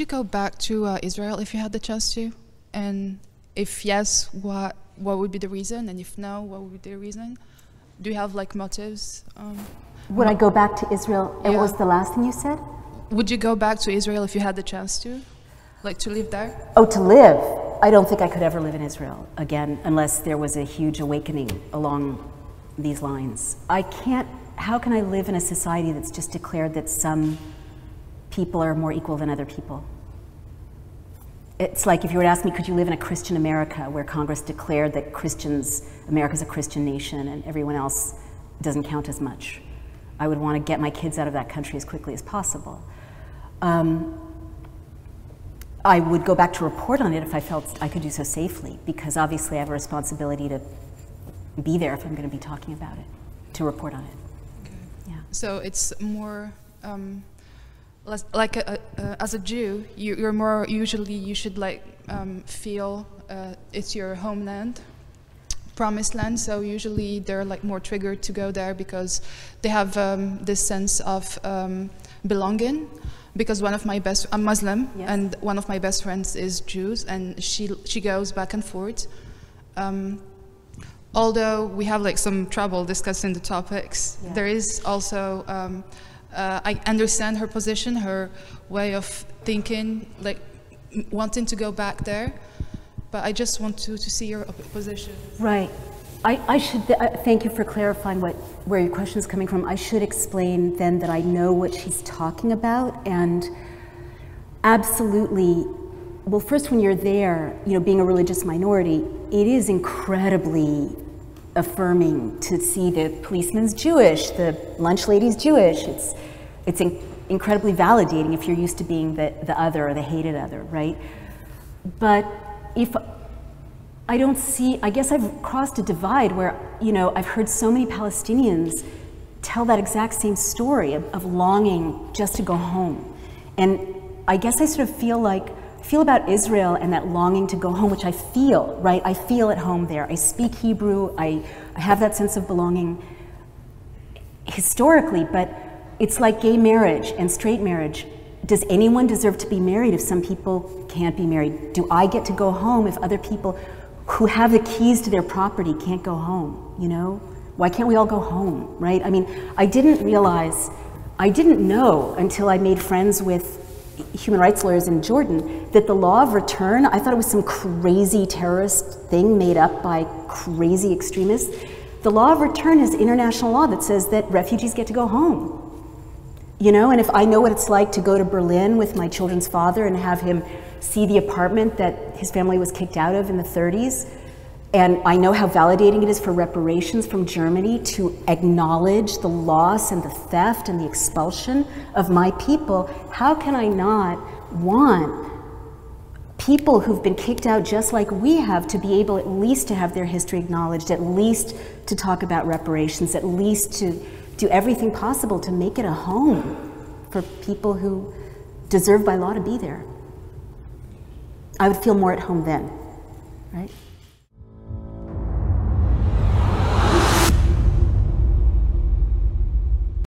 you go back to uh, Israel if you had the chance to? And if yes, what what would be the reason? And if no, what would be the reason? Do you have like motives? Um, would I go back to Israel? And Yeah. what was the last thing you said? would you go back to Israel if you had the chance to, like to live there? Oh, to live. I don't think I could ever live in Israel again unless there was a huge awakening along these lines. I can't, how can I live in a society that's just declared that some people are more equal than other people? It's like if you were to ask me, could you live in a Christian America where Congress declared that Christians, America's a Christian nation and everyone else doesn't count as much? I would want to get my kids out of that country as quickly as possible. Um, I would go back to report on it if I felt I could do so safely, because obviously I have a responsibility to be there if I'm going to be talking about it, to report on it. Yeah. So it's more um, like a, a, as a Jew, you, you're more usually you should like um, feel uh, it's your homeland, promised land. So usually they're like more triggered to go there because they have um, this sense of um, belonging. Because one of my best, I'm Muslim, Yes. and one of my best friends is Jews, and she she goes back and forth. Um, although we have like some trouble discussing the topics, Yeah. there is also um, uh, I understand her position, her way of thinking, like wanting to go back there. But I just want to, to see your position. Right. I, I should th- uh, thank you for clarifying what where your question is coming from. I should explain then that I know what she's talking about and absolutely. Well, first, when you're there, you know, being a religious minority, it is incredibly affirming to see the policeman's Jewish, the lunch lady's Jewish. It's it's in, incredibly validating if you're used to being the, the other or the hated other, right? But if I don't see, I guess I've crossed a divide where, you know, I've heard so many Palestinians tell that exact same story of, of longing just to go home. And I guess I sort of feel like, feel about Israel and that longing to go home, which I feel, right? I feel at home there. I speak Hebrew, I, I have that sense of belonging historically, but it's like gay marriage and straight marriage. Does anyone deserve to be married if some people can't be married? Do I get to go home if other people who have the keys to their property can't go home? You know? Why can't we all go home, right? I mean, I didn't realize, I didn't know until I made friends with human rights lawyers in Jordan that the law of return, I thought it was some crazy terrorist thing made up by crazy extremists. The law of return is international law that says that refugees get to go home. You know, and if I know what it's like to go to Berlin with my children's father and have him see the apartment that his family was kicked out of in the 30s, and I know how validating it is for reparations from Germany to acknowledge the loss and the theft and the expulsion of my people, how can I not want people who've been kicked out just like we have to be able at least to have their history acknowledged, at least to talk about reparations, at least to do everything possible to make it a home for people who deserve by law to be there. I would feel more at home then, right?